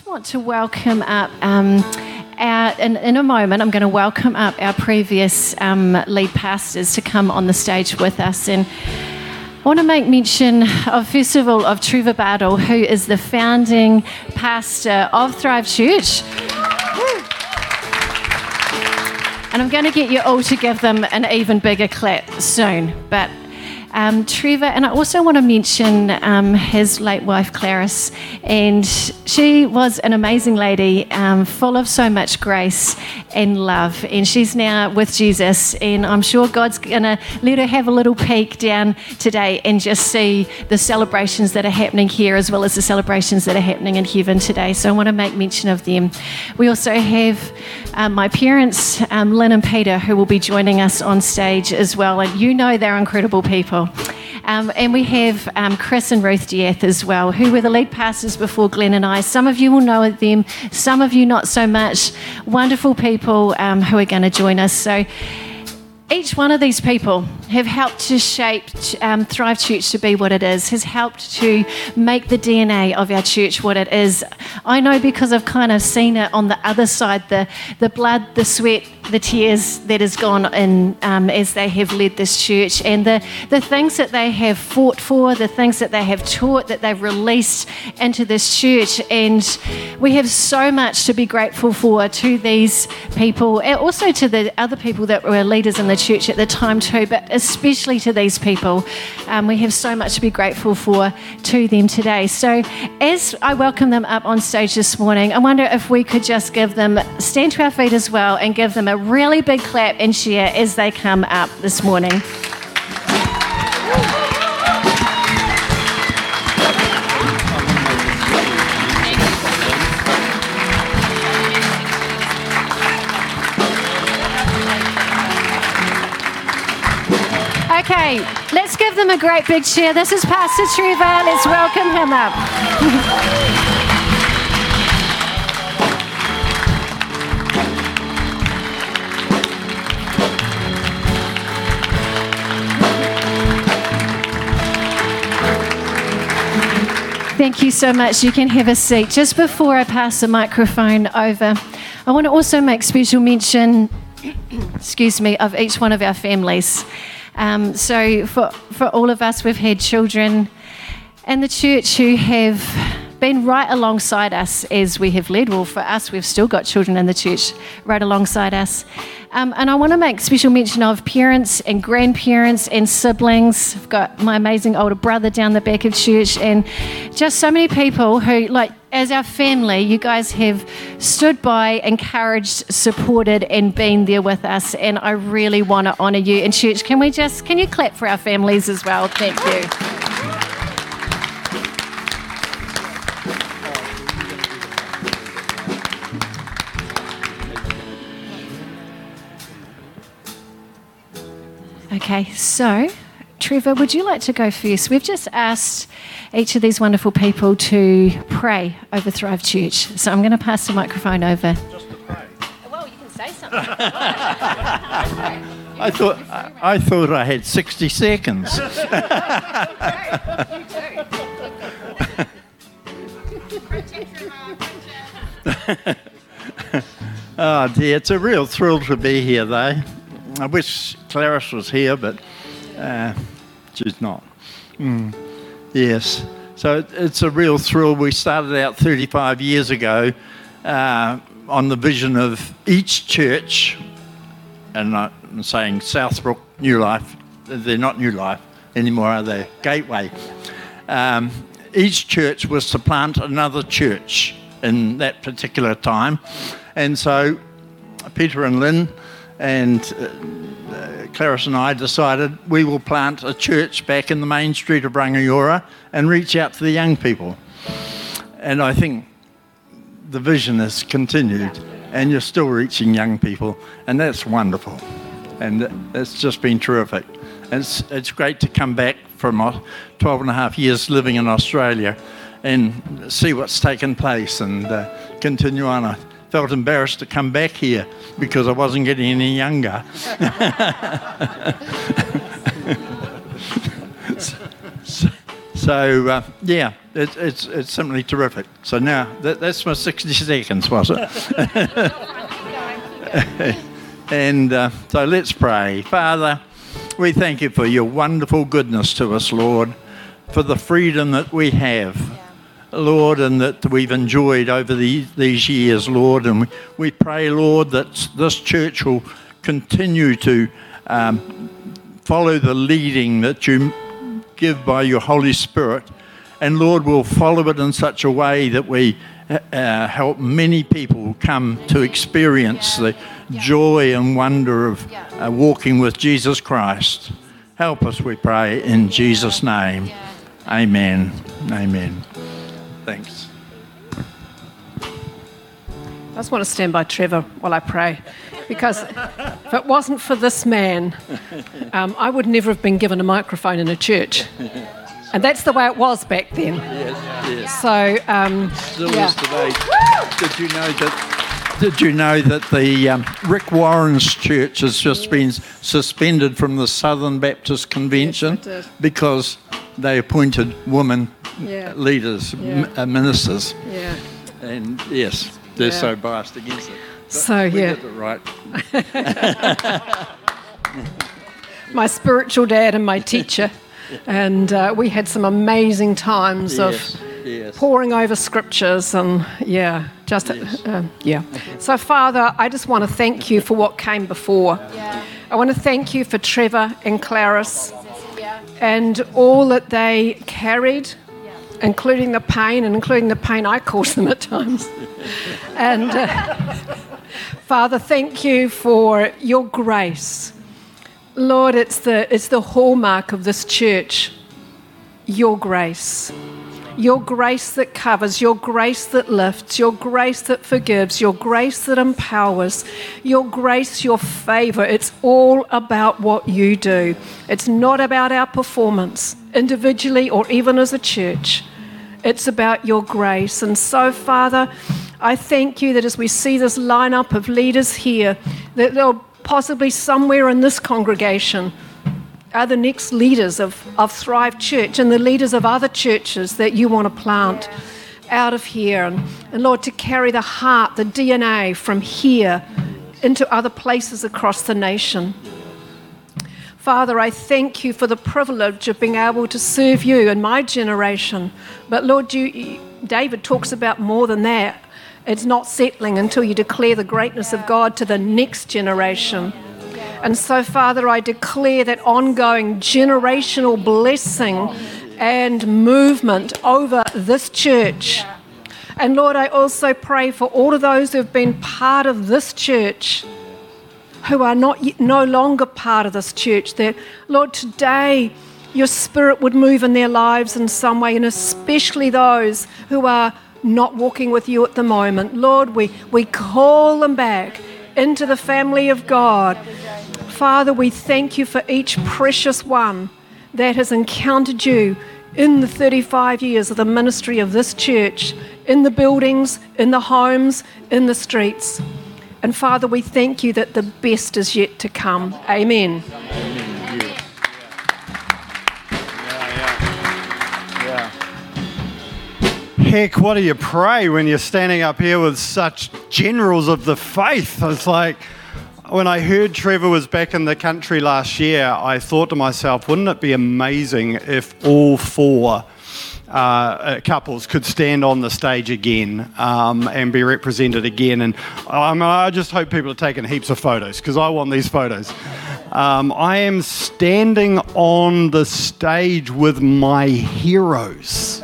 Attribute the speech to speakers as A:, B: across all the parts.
A: just want to welcome up. Um, our, in, in, a moment, I'm going to welcome up our previous um, lead pastors to come on the stage with us. And I want to make mention of, first of all, of Trevor Bardell, who is the founding pastor of Thrive Church. And I'm going to get you all to give them an even bigger clap soon. But um, Trevor, and I also want to mention um, his late wife, Clarice. And she was an amazing lady, um, full of so much grace and love. And she's now with Jesus. And I'm sure God's going to let her have a little peek down today and just see the celebrations that are happening here as well as the celebrations that are happening in heaven today. So I want to make mention of them. We also have um, my parents, um, Lynn and Peter, who will be joining us on stage as well. And you know they're incredible people. Um, and we have um, Chris and Ruth De'Ath as well, who were the lead pastors before Glenn and I. Some of you will know them, some of you not so much. Wonderful people um, who are going to join us. So each one of these people have helped to shape um, Thrive Church to be what it is, has helped to make the DNA of our church what it is. I know because I've kind of seen it on the other side the, the blood, the sweat, the tears that has gone in um, as they have led this church, and the, the things that they have fought for, the things that they have taught, that they've released into this church. And we have so much to be grateful for to these people, and also to the other people that were leaders in the church at the time, too, but especially to these people. Um, we have so much to be grateful for to them today. So, as I welcome them up on stage this morning, I wonder if we could just give them, stand to our feet as well, and give them a really big clap and cheer as they come up this morning. Okay, let's give them a great big cheer. This is Pastor Trevor. Let's welcome him up. Thank you so much. You can have a seat. Just before I pass the microphone over, I want to also make special mention, excuse me, of each one of our families. Um, so, for, for all of us, we've had children in the church who have been right alongside us as we have led. Well, for us, we've still got children in the church right alongside us. Um, and I want to make special mention of parents and grandparents and siblings. I've got my amazing older brother down the back of church, and just so many people who, like, as our family, you guys have stood by, encouraged, supported, and been there with us. And I really want to honour you. And church, can we just can you clap for our families as well? Thank you. Okay, so Trevor, would you like to go first? We've just asked each of these wonderful people to pray over Thrive Church. So I'm going to pass the microphone over.
B: Just to pray.
A: Well, you can say something.
B: I thought I, I thought I had 60 seconds. oh dear, it's a real thrill to be here though. I wish Clarice was here, but uh, she's not. Mm. Yes. So it's a real thrill. We started out 35 years ago uh, on the vision of each church, and I'm saying Southbrook, New Life, they're not New Life anymore, are they? Gateway. Um, each church was to plant another church in that particular time. And so Peter and Lynn and uh, Clarice and I decided we will plant a church back in the main street of Rangiora and reach out to the young people. And I think the vision has continued, and you're still reaching young people, and that's wonderful. And it's just been terrific. It's, it's great to come back from 12 and a half years living in Australia and see what's taken place and uh, continue on. Felt embarrassed to come back here because I wasn't getting any younger. so, so, So, uh, yeah, it, it's, it's simply terrific. So now, that, that's my 60 seconds, was it? and uh, so let's pray. Father, we thank you for your wonderful goodness to us, Lord, for the freedom that we have. Lord, and that we've enjoyed over the, these years, Lord. And we, we pray, Lord, that this church will continue to um, follow the leading that you give by your Holy Spirit. And Lord, we'll follow it in such a way that we uh, help many people come to experience the joy and wonder of uh, walking with Jesus Christ. Help us, we pray, in Jesus' name. Amen. Amen. Thanks.
C: I just want to stand by Trevor while I pray. Because if it wasn't for this man, um, I would never have been given a microphone in a church. And that's the way it was back then.
B: Yes, yes.
C: So, um,
B: Still
C: yeah.
B: is today. Did you know that? Did you know that the um, Rick Warren's church has just been suspended from the Southern Baptist Convention
C: Yes,
B: because they appointed women
C: Yeah.
B: leaders,
C: Yeah.
B: m- uh, ministers,
C: yeah.
B: and yes, they're
C: Yeah.
B: so biased against it. But
C: So,
B: we
C: yeah.
B: did it right.
C: my spiritual dad and my teacher. And uh, we had some amazing times
B: Yes,
C: of
B: yes.
C: pouring over scriptures and, yeah, just,
B: Yes.
C: uh, yeah. So, Father, I just want to thank you for what came before. I want to thank you for Trevor and Clarice and all that they carried, including the pain and including the pain I cause them at times. and uh, Father, thank you for your grace. Lord, it's the, it's the hallmark of this church your grace. Your grace that covers, your grace that lifts, your grace that forgives, your grace that empowers, your grace, your favor. It's all about what you do. It's not about our performance, individually or even as a church. It's about your grace. And so, Father, I thank you that as we see this lineup of leaders here, that there'll possibly somewhere in this congregation are the next leaders of, of Thrive Church and the leaders of other churches that you want to plant out of here. And, and Lord, to carry the heart, the DNA from here into other places across the nation. Father, I thank you for the privilege of being able to serve you and my generation. But Lord, you, David talks about more than that. It's not settling until you declare the greatness of God to the next generation. And so, Father, I declare that ongoing generational blessing and movement over this church. And Lord, I also pray for all of those who have been part of this church who are not no longer part of this church. That lord today your spirit would move in their lives in some way and especially those who are not walking with you at the moment. Lord we, we call them back into the family of god. Father we thank you for each precious one that has encountered you in the 35 years of the ministry of this church in the buildings in the homes in the streets and Father, we thank you that the best is yet to come. Amen.
D: Heck, what do you pray when you're standing up here with such generals of the faith? It's like when I heard Trevor was back in the country last year, I thought to myself, wouldn't it be amazing if all four uh, uh, couples could stand on the stage again um, and be represented again? And um, I just hope people are taking heaps of photos because I want these photos. Um, I am standing on the stage with my heroes.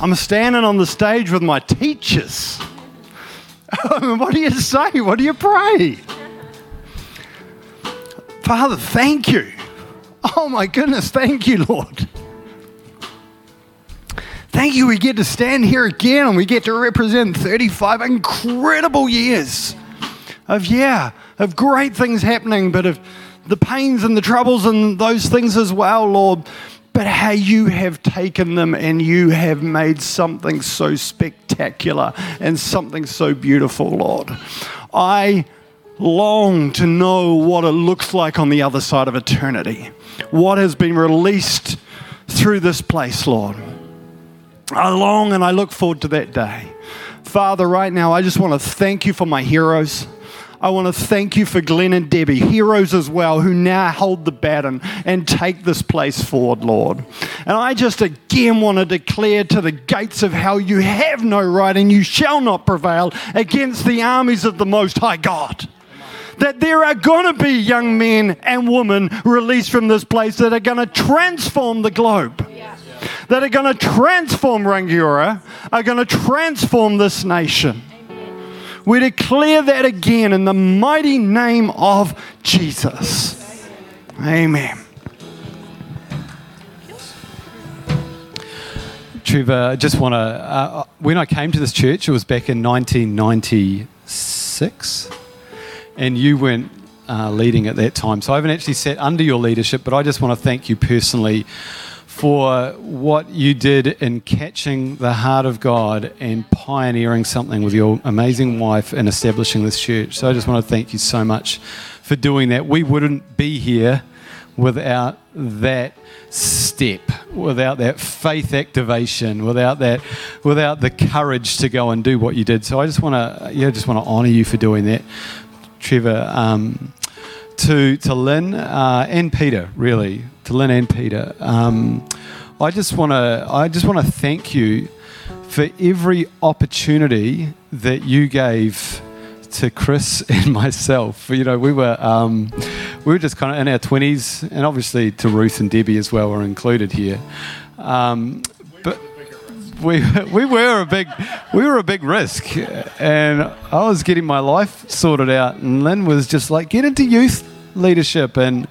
D: I'm standing on the stage with my teachers. what do you say? What do you pray? Father, thank you. Oh my goodness, thank you, Lord. Thank you, we get to stand here again and we get to represent 35 incredible years of, yeah, of great things happening, but of the pains and the troubles and those things as well, Lord. But how you have taken them and you have made something so spectacular and something so beautiful, Lord. I long to know what it looks like on the other side of eternity, what has been released through this place, Lord. I long and I look forward to that day. Father, right now, I just want to thank you for my heroes. I want to thank you for Glenn and Debbie, heroes as well, who now hold the baton and take this place forward, Lord. And I just again want to declare to the gates of hell, you have no right and you shall not prevail against the armies of the Most High God that there are going to be young men and women released from this place that are going to transform the globe. Yeah. That are going to transform Rangiora, are going to transform this nation. We declare that again in the mighty name of Jesus. Amen.
E: Trevor, I just want to. Uh, when I came to this church, it was back in 1996, and you weren't uh, leading at that time. So I haven't actually sat under your leadership, but I just want to thank you personally for what you did in catching the heart of God and pioneering something with your amazing wife and establishing this church. So I just want to thank you so much for doing that. We wouldn't be here without that step, without that faith activation, without that, without the courage to go and do what you did. So I just want to, yeah, just want to honour you for doing that, Trevor. Um, to to Lynn uh, and Peter, really, to Lynn and Peter. Um, I just want to I just want to thank you for every opportunity that you gave to Chris and myself. You know, we were um, we were just kind of in our twenties, and obviously to Ruth and Debbie as well are included here. Um, we we were a big we were a big risk, and I was getting my life sorted out, and Lynn was just like, get into youth leadership and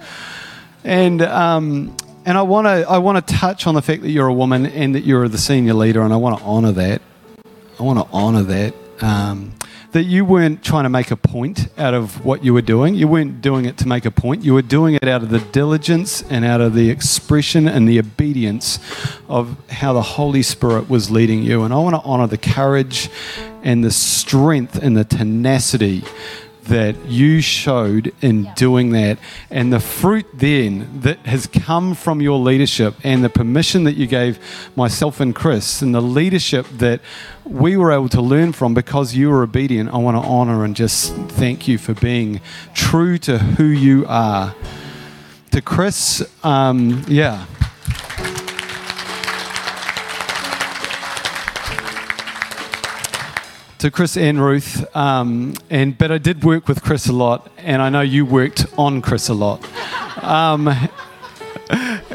E: and um, and I want to I want to touch on the fact that you're a woman and that you're the senior leader, and I want to honour that. I want to honour that. Um, that you weren't trying to make a point out of what you were doing. You weren't doing it to make a point. You were doing it out of the diligence and out of the expression and the obedience of how the Holy Spirit was leading you. And I want to honour the courage and the strength and the tenacity that you showed in doing that, and the fruit then that has come from your leadership, and the permission that you gave myself and Chris, and the leadership that we were able to learn from because you were obedient. I want to honor and just thank you for being true to who you are. To Chris, um, yeah. To Chris and Ruth, um, and but I did work with Chris a lot, and I know you worked on Chris a lot, um,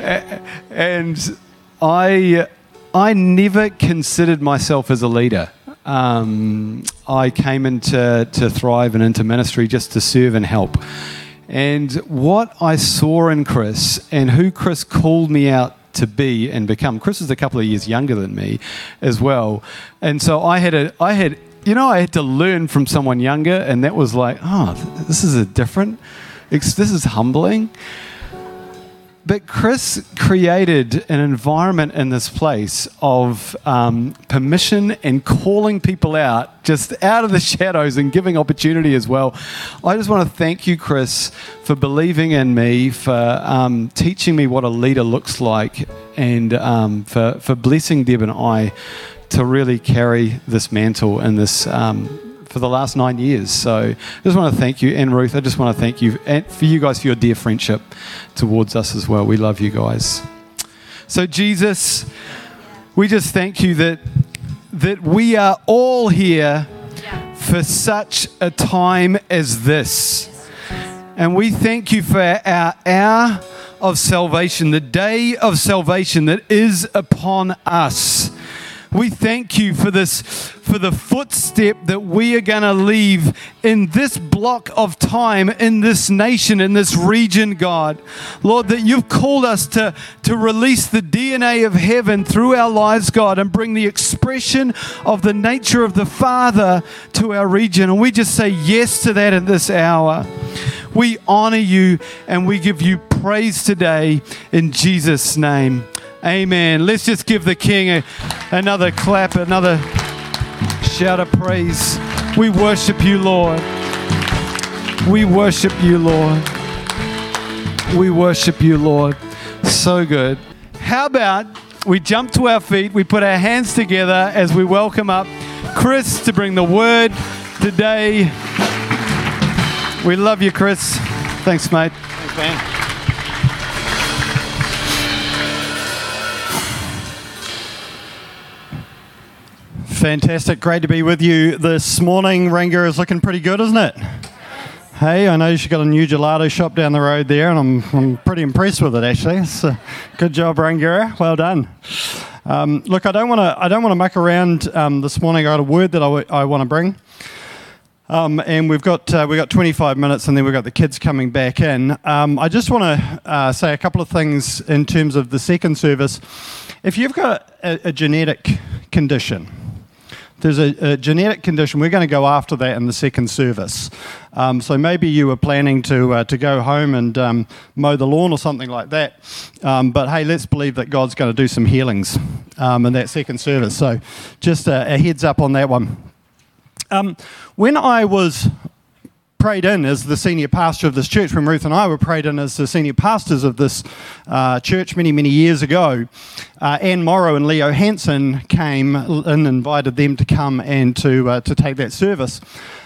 E: and I I never considered myself as a leader. Um, I came into to Thrive and into ministry just to serve and help. And what I saw in Chris and who Chris called me out to be and become. Chris is a couple of years younger than me as well. And so I had a I had you know, I had to learn from someone younger, and that was like, oh, this is a different, this is humbling. But Chris created an environment in this place of um, permission and calling people out just out of the shadows and giving opportunity as well. I just want to thank you, Chris, for believing in me, for um, teaching me what a leader looks like, and um, for, for blessing Deb and I to really carry this mantle and this um, for the last nine years. So I just want to thank you, and Ruth. I just want to thank you and for you guys for your dear friendship towards us as well. We love you guys. So Jesus, we just thank you that that we are all here for such a time as this. And we thank you for our hour of salvation, the day of salvation that is upon us. We thank you for this, for the footstep that we are going to leave in this block of time, in this nation, in this region, God. Lord, that you've called us to, to release the DNA of heaven through our lives, God, and bring the expression of the nature of the Father to our region. And we just say yes to that in this hour. We honor you and we give you praise today in Jesus' name. Amen. Let's just give the King a, another clap, another shout of praise. We worship you, Lord. We worship you, Lord. We worship you, Lord. So good. how about we jump to our feet, we put our hands together as we welcome up Chris to bring the word today. We love you, Chris. Thanks, mate.
B: Thanks, man.
D: Fantastic. Great to be with you this morning. Ranger is looking pretty good, isn't it? Hey, I know she's got a new gelato shop down the road there, and I'm, I'm pretty impressed with it actually. So, good job, Rangiora. Well done. Um, look, I don't want to I don't want to muck around um, this morning. I got a word that I, w- I want to bring, um, and we've got uh, we've got 25 minutes, and then we've got the kids coming back in. Um, I just want to uh, say a couple of things in terms of the second service. If you've got a, a genetic condition there's a, a, genetic condition. We're going to go after that in the second service. Um, so maybe you were planning to uh, to go home and um, mow the lawn or something like that. Um, but hey, let's believe that God's going to do some healings um, in that second service. So just a, a heads up on that one. Um, when I was prayed in as the senior pastor of this church, when Ruth and I were prayed in as the senior pastors of this uh, church many, many years ago, uh, Anne Morrow and Leo Hansen came and invited them to come and to, uh, to take that service.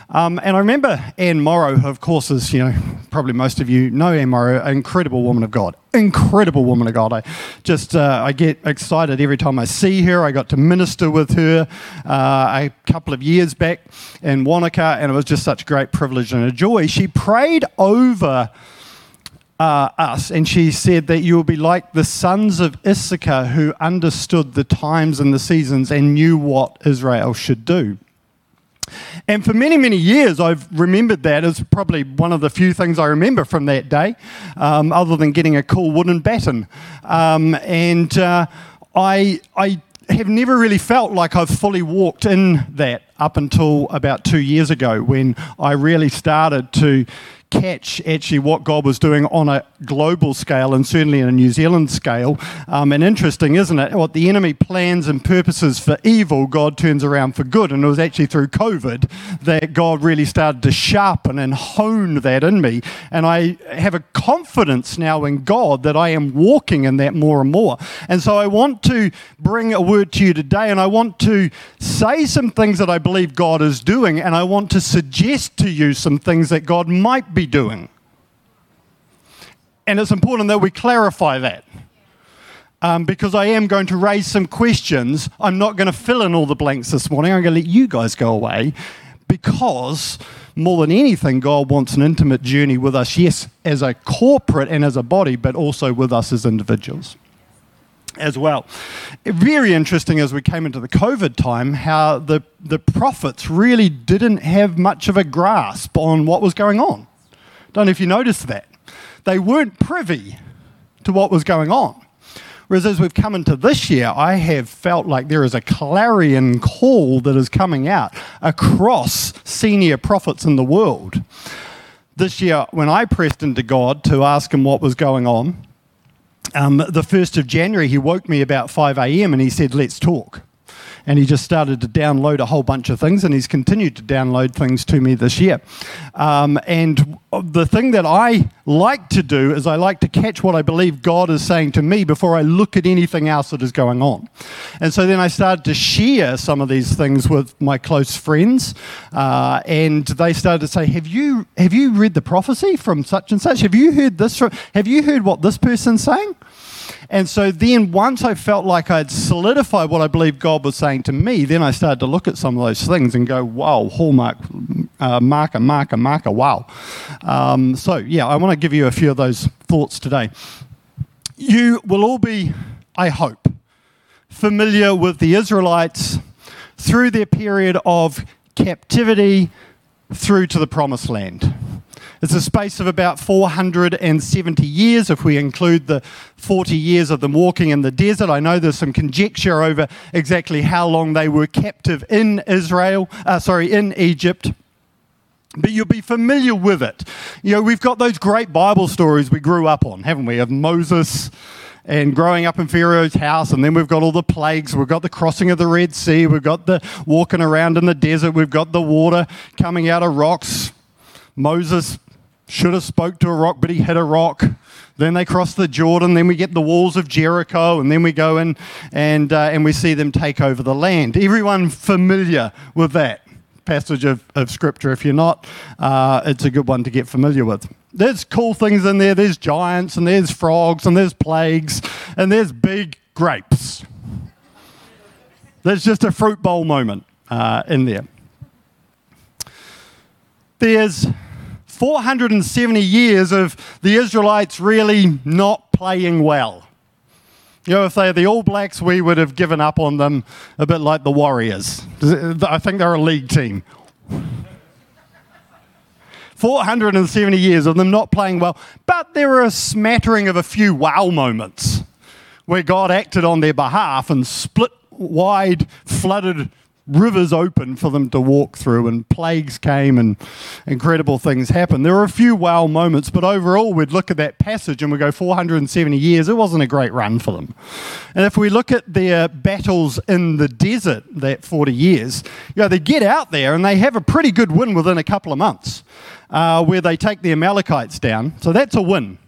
D: Um, and I remember Anne Morrow, of course, as you know, probably most of you know Anne Morrow, incredible woman of God, incredible woman of God. I just uh, I get excited every time I see her. I got to minister with her uh, a couple of years back in Wanaka, and it was just such a great privilege and a joy. She prayed over. Uh, us, and she said that you will be like the sons of Issachar who understood the times and the seasons and knew what Israel should do. And for many, many years, I've remembered that as probably one of the few things I remember from that day, um, other than getting a cool wooden baton. Um, and uh, I, I have never really felt like I've fully walked in that up until about two years ago when I really started to catch actually what God was doing on a global scale and certainly in a New Zealand scale. Um, and interesting, isn't it? What the enemy plans and purposes for evil, God turns around for good. And it was actually through COVID that God really started to sharpen and hone that in me. And I have a confidence now in God that I am walking in that more and more. And so I want to bring a word to you today, and I want to say some things that I believe God is doing, and I want to suggest to you some things that God might be doing. And it's important that we clarify that. Um, because I am going to raise some questions. I'm not going to fill in all the blanks this morning. I'm going to let you guys go away because more than anything, God wants an intimate journey with us, yes, as a corporate and as a body, but also with us as individuals as well. Very interesting as we came into the COVID time, how the, the prophets really didn't have much of a grasp on what was going on. Don't know if you noticed that. They weren't privy to what was going on. Whereas as we've come into this year, I have felt like there is a clarion call that is coming out across senior prophets in the world. This year, when I pressed into God to ask him what was going on, um, the 1st of January, he woke me about 5 a.m. and he said, Let's talk and he just started to download a whole bunch of things, and he's continued to download things to me this year. Um, and the thing that I like to do is I like to catch what I believe God is saying to me before I look at anything else that is going on. And so then I started to share some of these things with my close friends, uh, and they started to say, "Have you have you read the prophecy from such and such? Have you heard this? From, have you heard what this person's saying?" And so then once I felt like I'd solidified what I believed God was saying to me, then I started to look at some of those things and go, wow, hallmark, uh, marker, marker, marker, wow. Um, so yeah, I want to give you a few of those thoughts today. You will all be, I hope, familiar with the Israelites through their period of captivity through to the promised land. It's a space of about 470 years if we include the 40 years of them walking in the desert. I know there's some conjecture over exactly how long they were captive in Israel, uh, sorry, in Egypt but you'll be familiar with it. You know, we've got those great Bible stories we grew up on, haven't we? Of Moses and growing up in Pharaoh's house, and then we've got all the plagues. We've got the crossing of the Red Sea. We've got the walking around in the desert. We've got the water coming out of rocks. Moses should have spoke to a rock, but he hit a rock. Then they cross the Jordan. Then we get the walls of Jericho, and then we go in and uh, and we see them take over the land. Everyone familiar with that passage of, of scripture? If you're not, uh, it's a good one to get familiar with. There's cool things in there. There's giants, and there's frogs, and there's plagues, and there's big grapes. There's just a fruit bowl moment uh, in there. There's 470 years of the Israelites really not playing well. You know, if they're the All Blacks, we would have given up on them a bit like the Warriors. I think they're a league team. 470 years of them not playing well, but there are a smattering of a few wow moments where God acted on their behalf and split wide, flooded rivers open for them to walk through, and plagues came and incredible things happened. There were a few wow moments, but overall, we'd look at that passage and we go 470 years. It wasn't a great run for them. And if we look at their battles in the desert, that 40 years, you know, they get out there and they have a pretty good win within a couple of months uh, where they take the Amalekites down. So that's a win.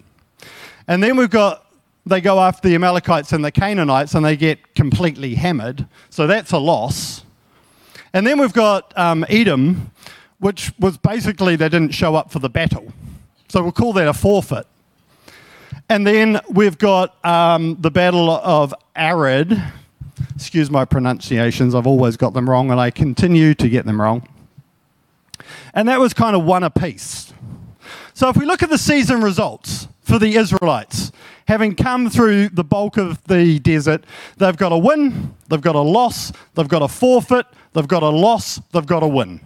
D: And then we've got they go after the Amalekites and the Canaanites and they get completely hammered. So that's a loss. And then we've got um, Edom, which was basically they didn't show up for the battle. So we'll call that a forfeit. And then we've got um, the Battle of Arad. Excuse my pronunciations, I've always got them wrong and I continue to get them wrong. And that was kind of one apiece. So if we look at the season results for the Israelites, having come through the bulk of the desert, they've got a win, they've got a loss, they've got a forfeit, they've got a loss, they've got a win.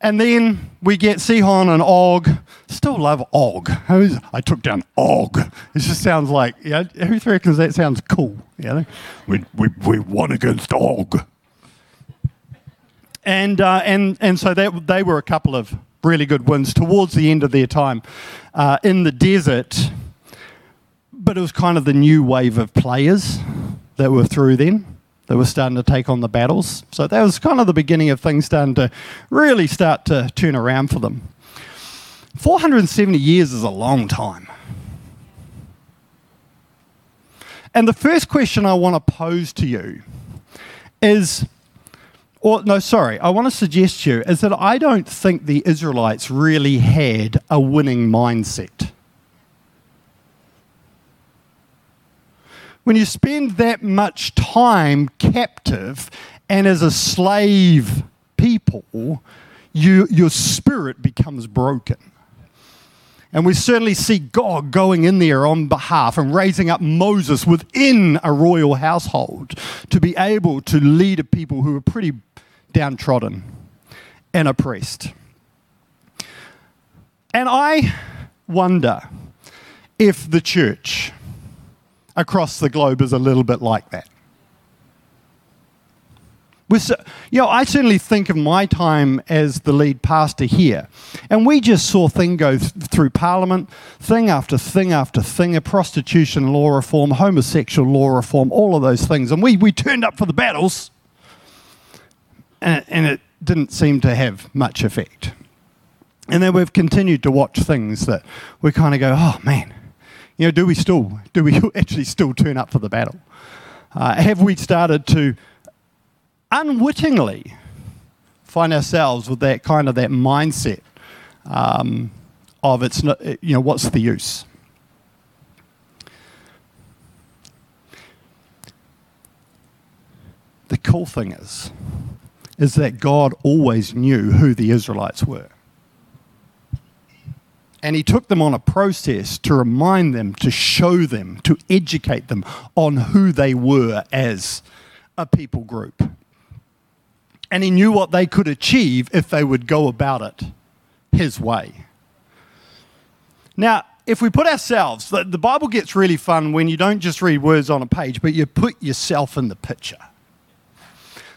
D: And then we get Sihon and Og. Still love Og. I took down Og. It just sounds like, yeah, who reckons that sounds cool? Yeah, we, we, we won against Og. And, uh, and, and so that, they were a couple of really good wins towards the end of their time uh, in the desert. But it was kind of the new wave of players that were through then. They were starting to take on the battles. So that was kind of the beginning of things starting to really start to turn around for them. 470 years is a long time. And the first question I want to pose to you is or, no, sorry, I want to suggest to you is that I don't think the Israelites really had a winning mindset. When you spend that much time captive and as a slave people, you, your spirit becomes broken. And we certainly see God going in there on behalf and raising up Moses within a royal household to be able to lead a people who are pretty downtrodden and oppressed. And I wonder if the church across the globe is a little bit like that. So, you know, I certainly think of my time as the lead pastor here, and we just saw thing go th- through Parliament, thing after thing after thing, a prostitution law reform, homosexual law reform, all of those things, and we we turned up for the battles, and, and it didn't seem to have much effect. And then we've continued to watch things that we kind of go, oh man, you know, do we still, do we actually still turn up for the battle? Uh, have we started to unwittingly find ourselves with that kind of that mindset um, of it's not, you know, what's the use? The cool thing is, is that God always knew who the Israelites were. And he took them on a process to remind them, to show them, to educate them on who they were as a people group. And he knew what they could achieve if they would go about it his way. Now, if we put ourselves, the, Bible gets really fun when you don't just read words on a page, but you put yourself in the picture.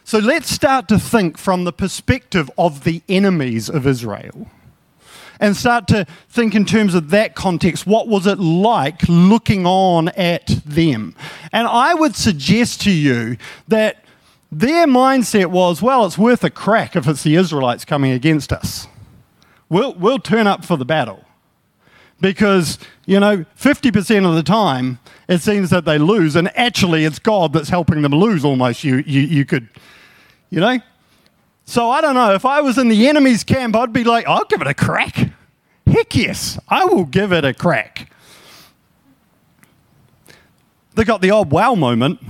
D: So let's start to think from the perspective of the enemies of Israel and start to think in terms of that context. What was it like looking on at them? And I would suggest to you that their mindset was well, it's worth a crack if it's the Israelites coming against us. We'll, we'll turn up for the battle. because, you know, 50% of the time it seems that they lose, and actually it's God that's helping them lose almost. You, you, you could, you know? So I don't know. If I was in the enemy's camp, I'd be like, I'll give it a crack. Heck yes, I will give it a crack. They got the odd wow moment.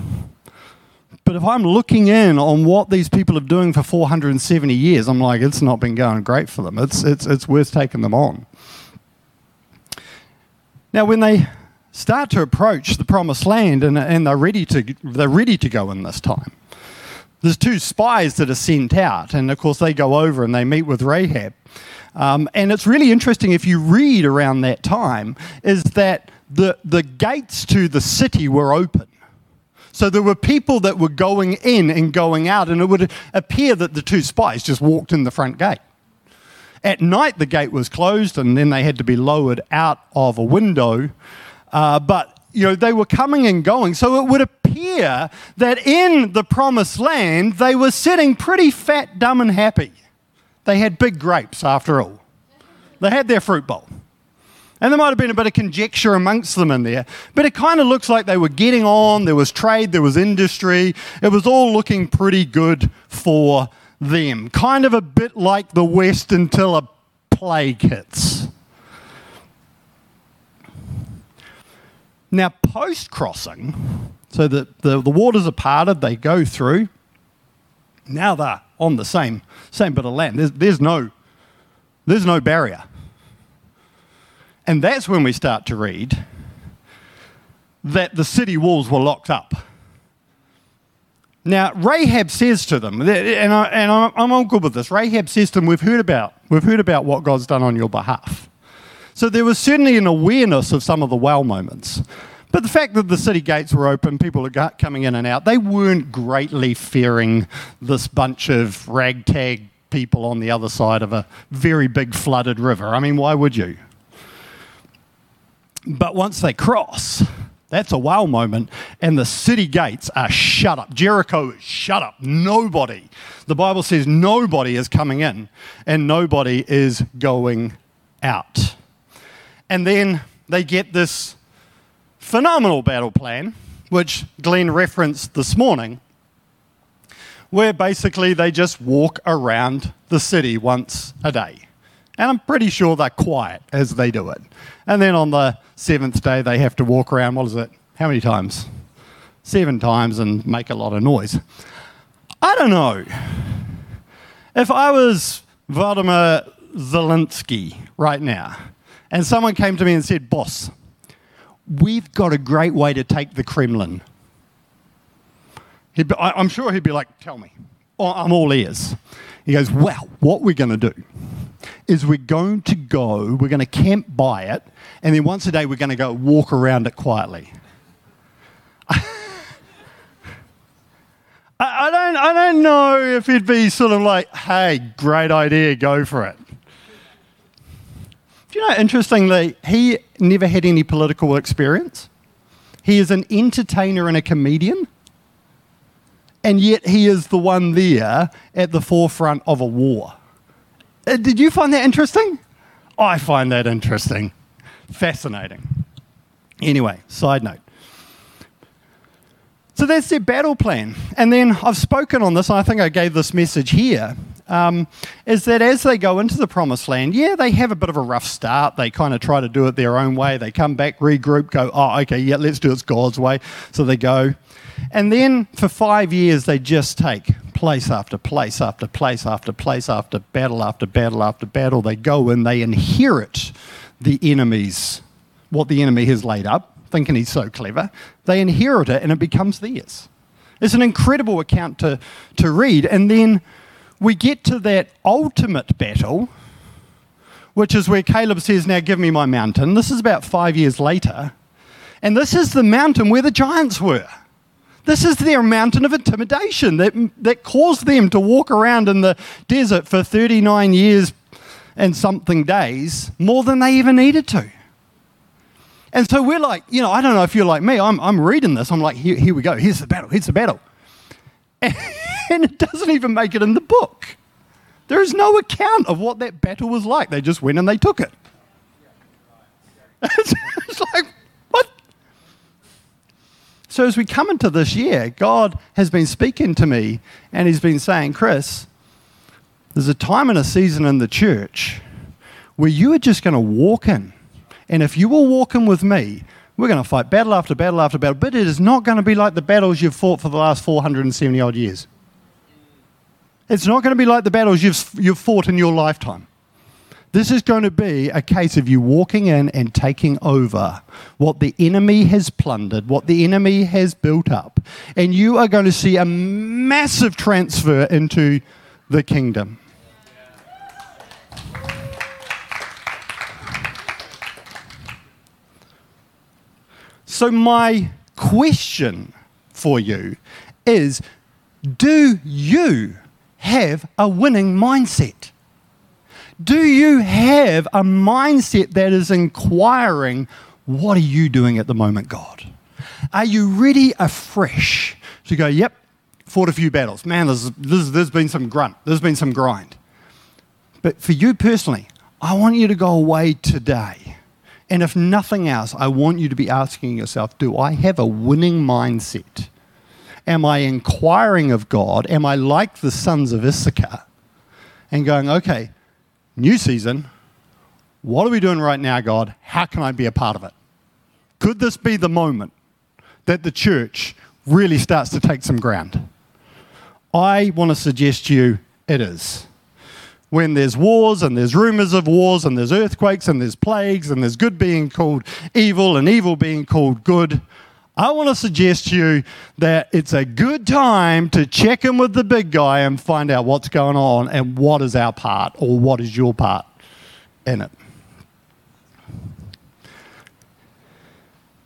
D: But if I'm looking in on what these people are doing for 470 years, I'm like, it's not been going great for them. It's, it's, it's worth taking them on. Now, when they start to approach the promised land and, and they're, ready to, they're ready to go in this time, there's two spies that are sent out. And of course, they go over and they meet with Rahab. Um, and it's really interesting if you read around that time, is that the, the gates to the city were open. So there were people that were going in and going out, and it would appear that the two spies just walked in the front gate. At night, the gate was closed, and then they had to be lowered out of a window. Uh, but you know they were coming and going, so it would appear that in the promised land they were sitting pretty fat, dumb, and happy. They had big grapes, after all. They had their fruit bowl. And there might have been a bit of conjecture amongst them in there, but it kind of looks like they were getting on. There was trade, there was industry. It was all looking pretty good for them. Kind of a bit like the West until a plague hits. Now, post crossing, so the, the, the waters are parted, they go through. Now they're on the same, same bit of land. There's, there's, no, there's no barrier. And that's when we start to read that the city walls were locked up. Now, Rahab says to them, and, I, and I'm all good with this. Rahab says to them, we've heard, about, we've heard about what God's done on your behalf. So there was certainly an awareness of some of the wow moments. But the fact that the city gates were open, people are coming in and out, they weren't greatly fearing this bunch of ragtag people on the other side of a very big flooded river. I mean, why would you? But once they cross, that's a wow moment, and the city gates are shut up. Jericho is shut up. Nobody, the Bible says, nobody is coming in and nobody is going out. And then they get this phenomenal battle plan, which Glenn referenced this morning, where basically they just walk around the city once a day. And I'm pretty sure they're quiet as they do it. And then on the seventh day, they have to walk around, what is it? How many times? Seven times and make a lot of noise. I don't know. If I was Vladimir Zelensky right now, and someone came to me and said, Boss, we've got a great way to take the Kremlin. Be, I'm sure he'd be like, Tell me. Oh, I'm all ears. He goes, Well, what we're going to do is we're going to go, we're going to camp by it, and then once a day we're going to go walk around it quietly. I, I, don't, I don't know if it'd be sort of like, hey, great idea, go for it. Do you know, interestingly, he never had any political experience. He is an entertainer and a comedian, and yet he is the one there at the forefront of a war. Uh, did you find that interesting? I find that interesting. Fascinating. Anyway, side note. So that's their battle plan. And then I've spoken on this, I think I gave this message here, um, is that as they go into the promised land, yeah, they have a bit of a rough start. They kind of try to do it their own way. They come back, regroup, go, oh, okay, yeah, let's do it God's way. So they go. And then for five years, they just take place after place after place after place after battle after battle after battle. They go and they inherit the enemy's, what the enemy has laid up, thinking he's so clever. They inherit it and it becomes theirs. It's an incredible account to, to read. And then we get to that ultimate battle, which is where Caleb says, Now give me my mountain. This is about five years later. And this is the mountain where the giants were. This is their mountain of intimidation that, that caused them to walk around in the desert for 39 years and something days more than they even needed to. And so we're like, you know, I don't know if you're like me, I'm, I'm reading this, I'm like, here, here we go, here's the battle, here's the battle. And, it doesn't even make it in the book. There is no account of what that battle was like. They just went and they took it. it's like, what? So as we come into this year, God has been speaking to me and He's been saying, Chris, there's a time and a season in the church where you are just going to walk in. And if you will walk in with me, we're going to fight battle after battle after battle, but it is not going to be like the battles you've fought for the last 470 odd years. It's not going to be like the battles you've, you've fought in your lifetime. This is going to be a case of you walking in and taking over what the enemy has plundered, what the enemy has built up. And you are going to see a massive transfer into the kingdom. So, my question for you is do you have a winning mindset? Do you have a mindset that is inquiring, what are you doing at the moment, God? Are you ready afresh to go, yep, fought a few battles. Man, there's, there's, there's been some grunt, there's been some grind. But for you personally, I want you to go away today. And if nothing else, I want you to be asking yourself do I have a winning mindset? Am I inquiring of God? Am I like the sons of Issachar? And going, okay, new season, what are we doing right now, God? How can I be a part of it? Could this be the moment that the church really starts to take some ground? I want to suggest to you it is. When there's wars and there's rumors of wars and there's earthquakes and there's plagues and there's good being called evil and evil being called good, I want to suggest to you that it's a good time to check in with the big guy and find out what's going on and what is our part or what is your part in it.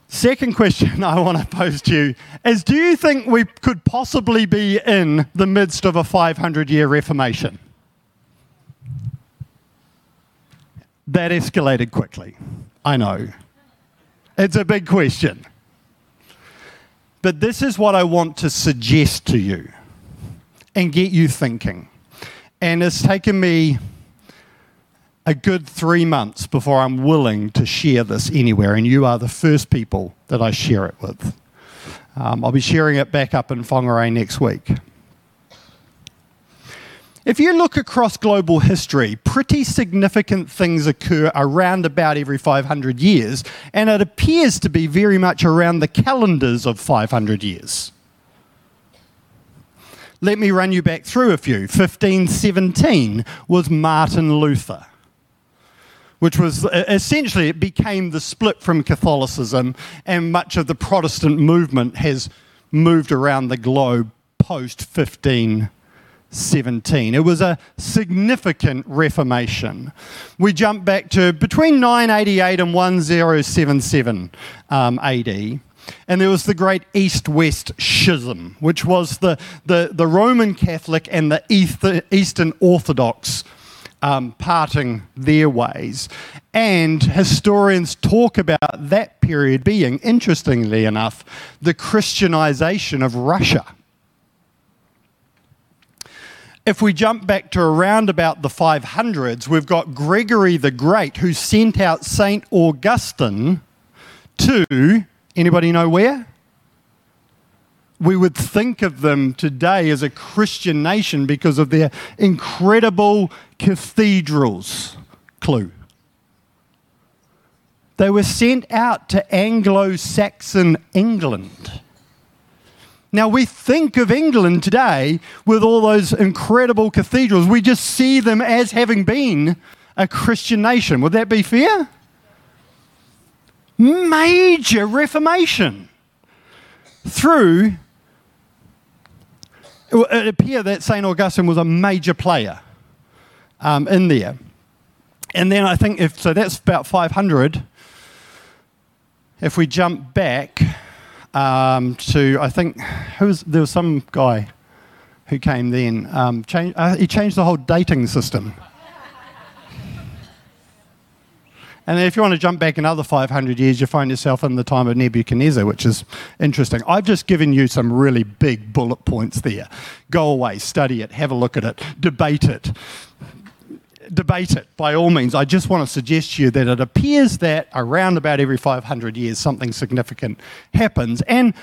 D: Second question I want to pose to you is Do you think we could possibly be in the midst of a 500 year reformation? That escalated quickly. I know. It's a big question. But this is what I want to suggest to you and get you thinking. And it's taken me a good three months before I'm willing to share this anywhere, and you are the first people that I share it with. Um, I'll be sharing it back up in Whangarei next week. If you look across global history, pretty significant things occur around about every 500 years, and it appears to be very much around the calendars of 500 years. Let me run you back through a few. 1517 was Martin Luther, which was essentially it became the split from Catholicism, and much of the Protestant movement has moved around the globe post 1517. 17. It was a significant reformation. We jump back to between 988 and 1077 um, AD. And there was the great East West schism, which was the, the, the Roman Catholic and the Eastern Orthodox um, parting their ways. And historians talk about that period being, interestingly enough, the Christianization of Russia. If we jump back to around about the 500s, we've got Gregory the Great who sent out St. Augustine to, anybody know where? We would think of them today as a Christian nation because of their incredible cathedrals. Clue. They were sent out to Anglo Saxon England now, we think of England today with all those incredible cathedrals. We just see them as having been a Christian nation. Would that be fair? Major reformation through. It appears that St. Augustine was a major player um, in there. And then I think if so, that's about 500. If we jump back um, to, I think, was, there was some guy who came then. Um, change, uh, he changed the whole dating system. And if you want to jump back another 500 years, you find yourself in the time of Nebuchadnezzar, which is interesting. I've just given you some really big bullet points there. Go away, study it, have a look at it, debate it. Debate it by all means. I just want to suggest to you that it appears that around about every 500 years something significant happens. And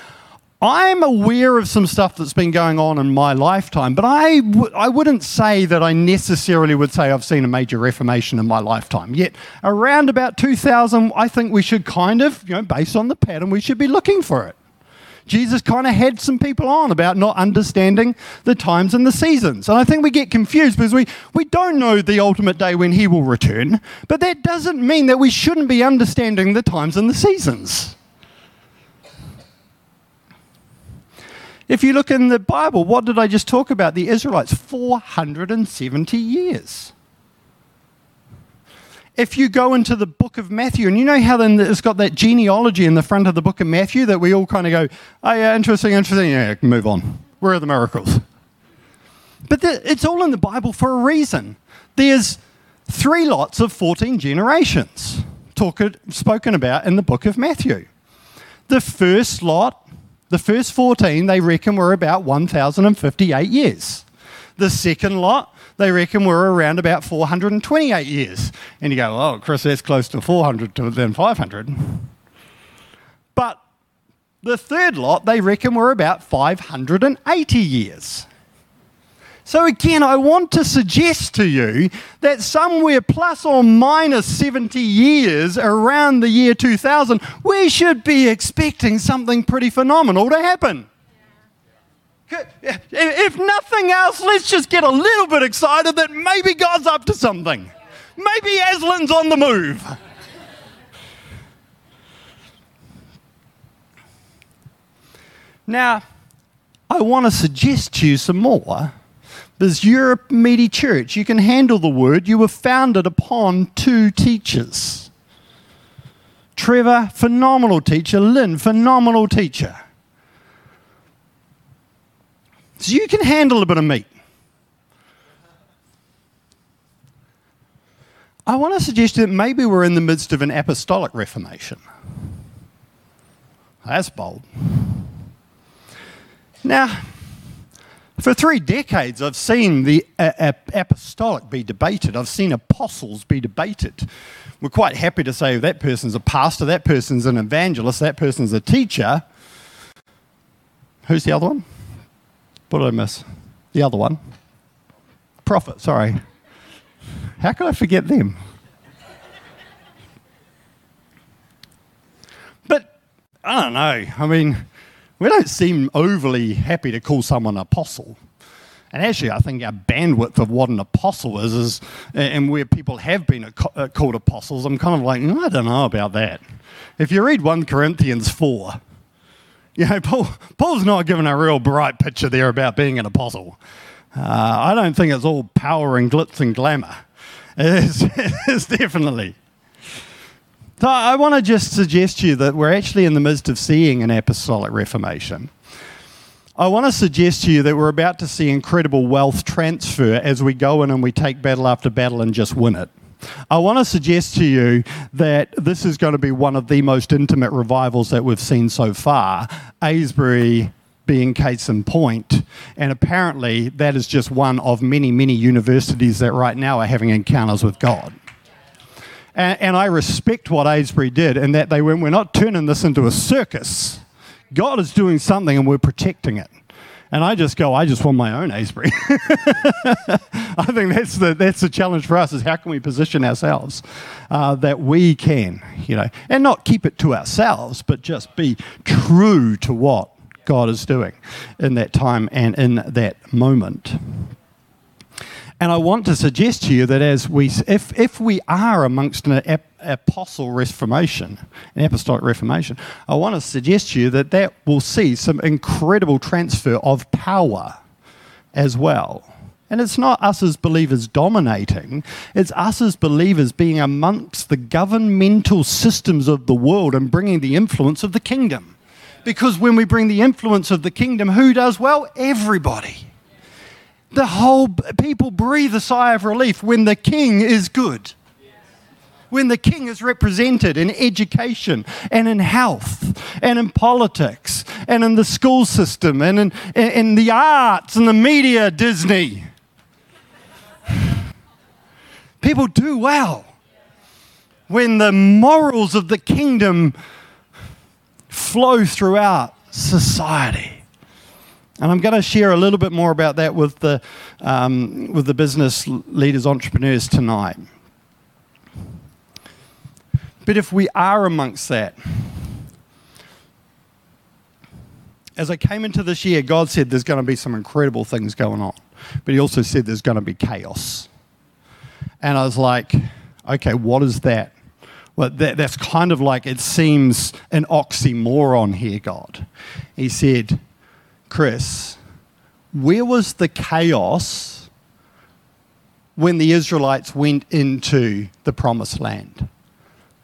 D: I'm aware of some stuff that's been going on in my lifetime, but I w- I wouldn't say that I necessarily would say I've seen a major reformation in my lifetime. Yet, around about 2000, I think we should kind of, you know, based on the pattern, we should be looking for it. Jesus kind of had some people on about not understanding the times and the seasons. And I think we get confused because we, we don't know the ultimate day when he will return, but that doesn't mean that we shouldn't be understanding the times and the seasons. If you look in the Bible, what did I just talk about? The Israelites, 470 years. If you go into the book of Matthew, and you know how then it's got that genealogy in the front of the book of Matthew that we all kind of go, oh, yeah, interesting, interesting, yeah, move on. Where are the miracles? But the, it's all in the Bible for a reason. There's three lots of 14 generations talk, spoken about in the book of Matthew. The first lot the first 14, they reckon, were about 1,058 years. The second lot, they reckon, we're around about 428 years. And you go, oh, Chris, that's close to 400 than 500. But the third lot, they reckon, were about 580 years. So, again, I want to suggest to you that somewhere plus or minus 70 years around the year 2000, we should be expecting something pretty phenomenal to happen. If nothing else, let's just get a little bit excited that maybe God's up to something. Maybe Aslan's on the move. Now, I want to suggest to you some more you're a meaty church. You can handle the word. You were founded upon two teachers. Trevor, phenomenal teacher. Lynn, phenomenal teacher. So you can handle a bit of meat. I want to suggest that maybe we're in the midst of an apostolic reformation. That's bold. Now, for three decades, I've seen the apostolic be debated. I've seen apostles be debated. We're quite happy to say that person's a pastor, that person's an evangelist, that person's a teacher. Who's the other one? What did I miss? The other one. Prophet, sorry. How could I forget them? But I don't know. I mean, we don't seem overly happy to call someone apostle. And actually, I think our bandwidth of what an apostle is, is and where people have been uh, called apostles, I'm kind of like, no, I don't know about that. If you read 1 Corinthians 4, you know, Paul, Paul's not given a real bright picture there about being an apostle. Uh, I don't think it's all power and glitz and glamour. It's, it's definitely so I want to just suggest to you that we're actually in the midst of seeing an apostolic reformation. I want to suggest to you that we're about to see incredible wealth transfer as we go in and we take battle after battle and just win it. I want to suggest to you that this is going to be one of the most intimate revivals that we've seen so far. Asbury being case in point. and apparently that is just one of many, many universities that right now are having encounters with God. And, and I respect what Asbury did in that they went, we're not turning this into a circus. God is doing something and we're protecting it. And I just go, I just want my own Asbury. I think that's the, that's the challenge for us is how can we position ourselves uh, that we can, you know, and not keep it to ourselves, but just be true to what God is doing in that time and in that moment. And I want to suggest to you that as we, if, if we are amongst an apostle reformation, an apostolic reformation, I want to suggest to you that that will see some incredible transfer of power as well. And it's not us as believers dominating, it's us as believers being amongst the governmental systems of the world and bringing the influence of the kingdom. Because when we bring the influence of the kingdom, who does well? Everybody the whole people breathe a sigh of relief when the king is good. When the king is represented in education and in health and in politics and in the school system and in, in the arts and the media, Disney. people do well. When the morals of the kingdom flow throughout society. And I'm going to share a little bit more about that with the, um, with the business leaders, entrepreneurs tonight. But if we are amongst that, as I came into this year, God said there's going to be some incredible things going on. But He also said there's going to be chaos. And I was like, okay, what is that? Well, that, that's kind of like it seems an oxymoron here, God. He said, Chris, where was the chaos when the Israelites went into the promised land?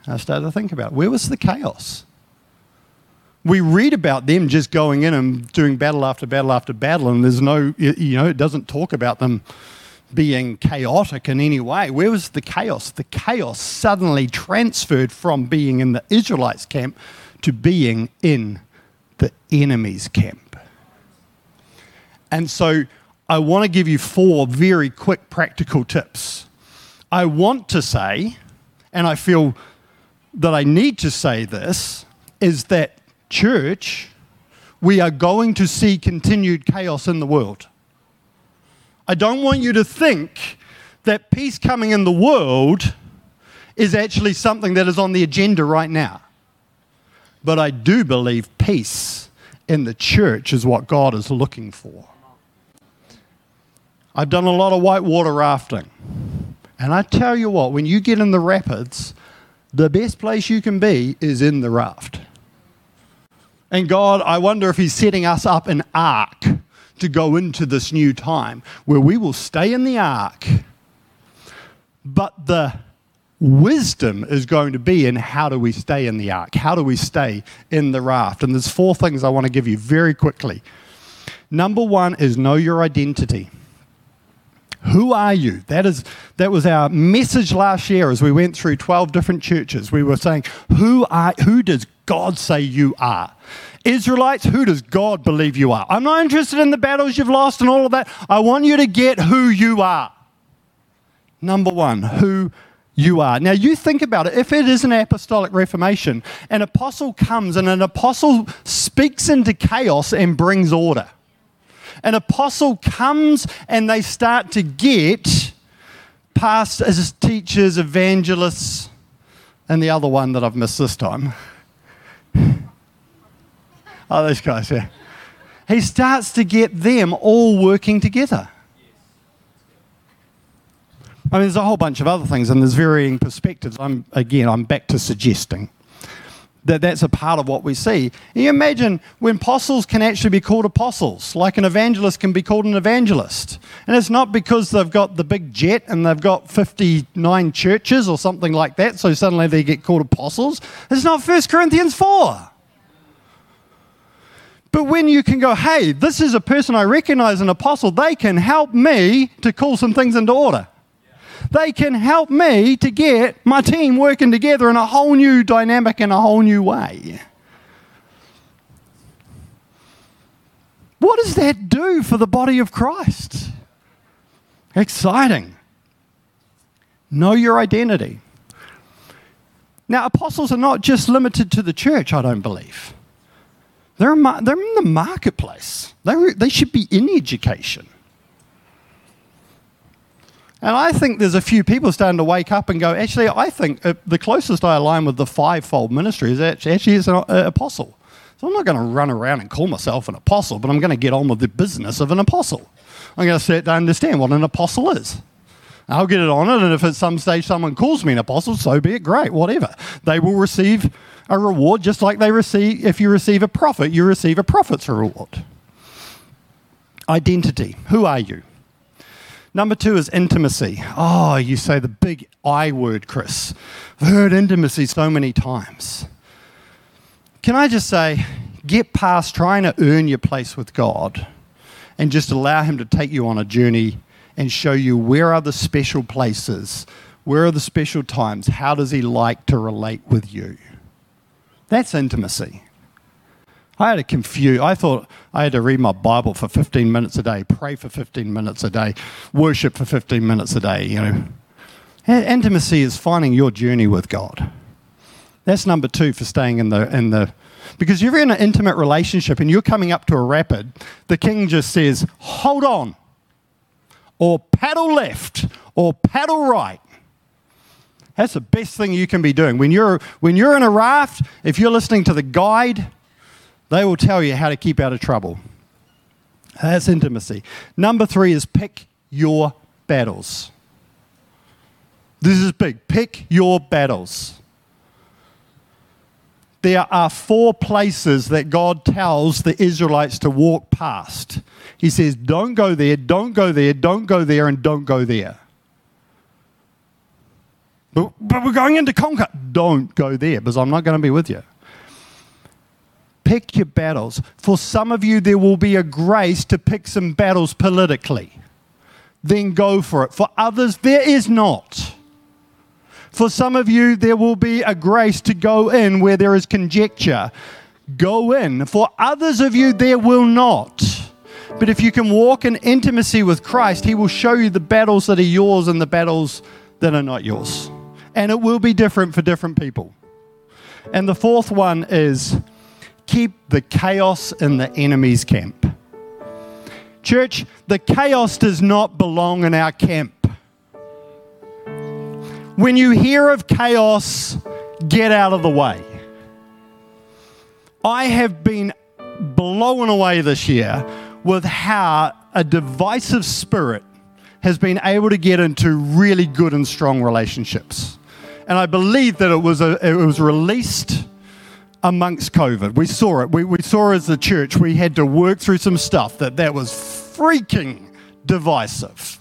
D: I started to think about where was the chaos? we read about them just going in and doing battle after battle after battle, and there's no, you know, it doesn't talk about them being chaotic in any way. Where was the chaos? The chaos suddenly transferred from being in the Israelites' camp to being in the enemy's camp. And so I want to give you four very quick practical tips. I want to say, and I feel that I need to say this, is that church, we are going to see continued chaos in the world. I don't want you to think that peace coming in the world is actually something that is on the agenda right now. But I do believe peace in the church is what God is looking for. I've done a lot of whitewater rafting. And I tell you what, when you get in the rapids, the best place you can be is in the raft. And God, I wonder if He's setting us up an ark to go into this new time where we will stay in the ark, but the wisdom is going to be in how do we stay in the ark? How do we stay in the raft? And there's four things I want to give you very quickly. Number one is know your identity. Who are you? That is that was our message last year as we went through 12 different churches. We were saying, who are who does God say you are? Israelites, who does God believe you are? I'm not interested in the battles you've lost and all of that. I want you to get who you are. Number one, who you are. Now, you think about it. If it is an apostolic reformation, an apostle comes and an apostle speaks into chaos and brings order. An apostle comes and they start to get pastors, teachers, evangelists, and the other one that I've missed this time. Oh, those guys, yeah. He starts to get them all working together. I mean, there's a whole bunch of other things, and there's varying perspectives. I'm again, I'm back to suggesting that that's a part of what we see. And you imagine when apostles can actually be called apostles, like an evangelist can be called an evangelist. And it's not because they've got the big jet and they've got 59 churches or something like that, so suddenly they get called apostles. It's not 1 Corinthians 4. But when you can go, hey, this is a person I recognize an apostle, they can help me to call some things into order. They can help me to get my team working together in a whole new dynamic in a whole new way. What does that do for the body of Christ? Exciting. Know your identity. Now, apostles are not just limited to the church, I don't believe. They're, they're in the marketplace. They're, they should be in education. And I think there's a few people starting to wake up and go, actually, I think uh, the closest I align with the fivefold ministry is actually, as an uh, apostle. So I'm not going to run around and call myself an apostle, but I'm going to get on with the business of an apostle. I'm going to start to understand what an apostle is. I'll get it on it, and if at some stage someone calls me an apostle, so be it. Great, whatever. They will receive a reward just like they receive if you receive a prophet, you receive a prophet's reward. Identity. Who are you? Number two is intimacy. Oh, you say the big I word, Chris. I've heard intimacy so many times. Can I just say, get past trying to earn your place with God and just allow Him to take you on a journey and show you where are the special places, where are the special times, how does He like to relate with you. That's intimacy. I had to confuse. I thought I had to read my Bible for 15 minutes a day, pray for 15 minutes a day, worship for 15 minutes a day, you know. Intimacy is finding your journey with God. That's number two for staying in the in the because you're in an intimate relationship and you're coming up to a rapid, the king just says, "Hold on," or paddle left, or paddle right. That's the best thing you can be doing. When you're, when you're in a raft, if you're listening to the guide, they will tell you how to keep out of trouble. That's intimacy. Number three is pick your battles. This is big. Pick your battles. There are four places that God tells the Israelites to walk past. He says, Don't go there, don't go there, don't go there, and don't go there. But, but we're going into conquer. Don't go there because I'm not going to be with you. Pick your battles. For some of you, there will be a grace to pick some battles politically. Then go for it. For others, there is not. For some of you, there will be a grace to go in where there is conjecture. Go in. For others of you, there will not. But if you can walk in intimacy with Christ, He will show you the battles that are yours and the battles that are not yours and it will be different for different people. And the fourth one is keep the chaos in the enemy's camp. Church, the chaos does not belong in our camp. When you hear of chaos, get out of the way. I have been blown away this year with how a divisive spirit has been able to get into really good and strong relationships and I believe that it was, a, it was released amongst COVID. We saw it. We, we saw as a church we had to work through some stuff that that was freaking divisive.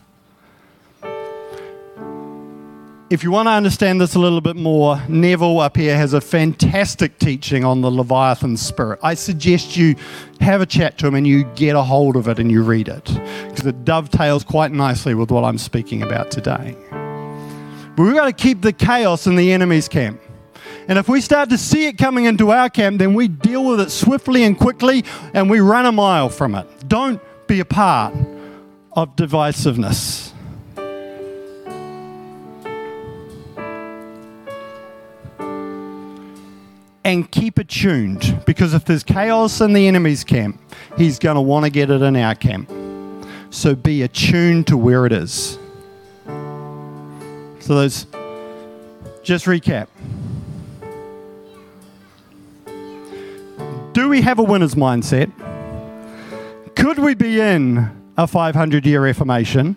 D: If you want to understand this a little bit more, Neville up here has a fantastic teaching on the Leviathan spirit. I suggest you have a chat to him and you get a hold of it and you read it because it dovetails quite nicely with what I'm speaking about today. But we've got to keep the chaos in the enemy's camp. And if we start to see it coming into our camp, then we deal with it swiftly and quickly and we run a mile from it. Don't be a part of divisiveness. And keep it tuned because if there's chaos in the enemy's camp, he's going to want to get it in our camp. So be attuned to where it is. So those, just recap. Do we have a winner's mindset? Could we be in a 500 year reformation?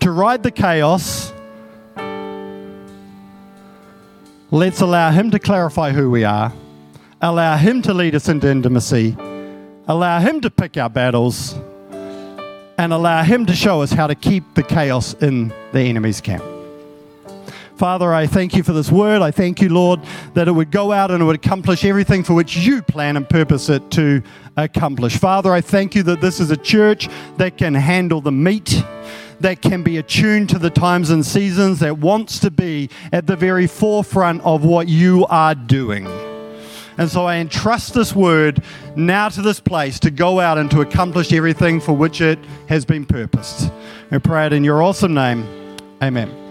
D: To ride the chaos, let's allow Him to clarify who we are, allow Him to lead us into intimacy, allow Him to pick our battles and allow Him to show us how to keep the chaos in the enemy's camp. Father, I thank you for this word. I thank you, Lord, that it would go out and it would accomplish everything for which you plan and purpose it to accomplish. Father, I thank you that this is a church that can handle the meat, that can be attuned to the times and seasons, that wants to be at the very forefront of what you are doing. And so I entrust this word now to this place to go out and to accomplish everything for which it has been purposed. I pray it in your awesome name. Amen.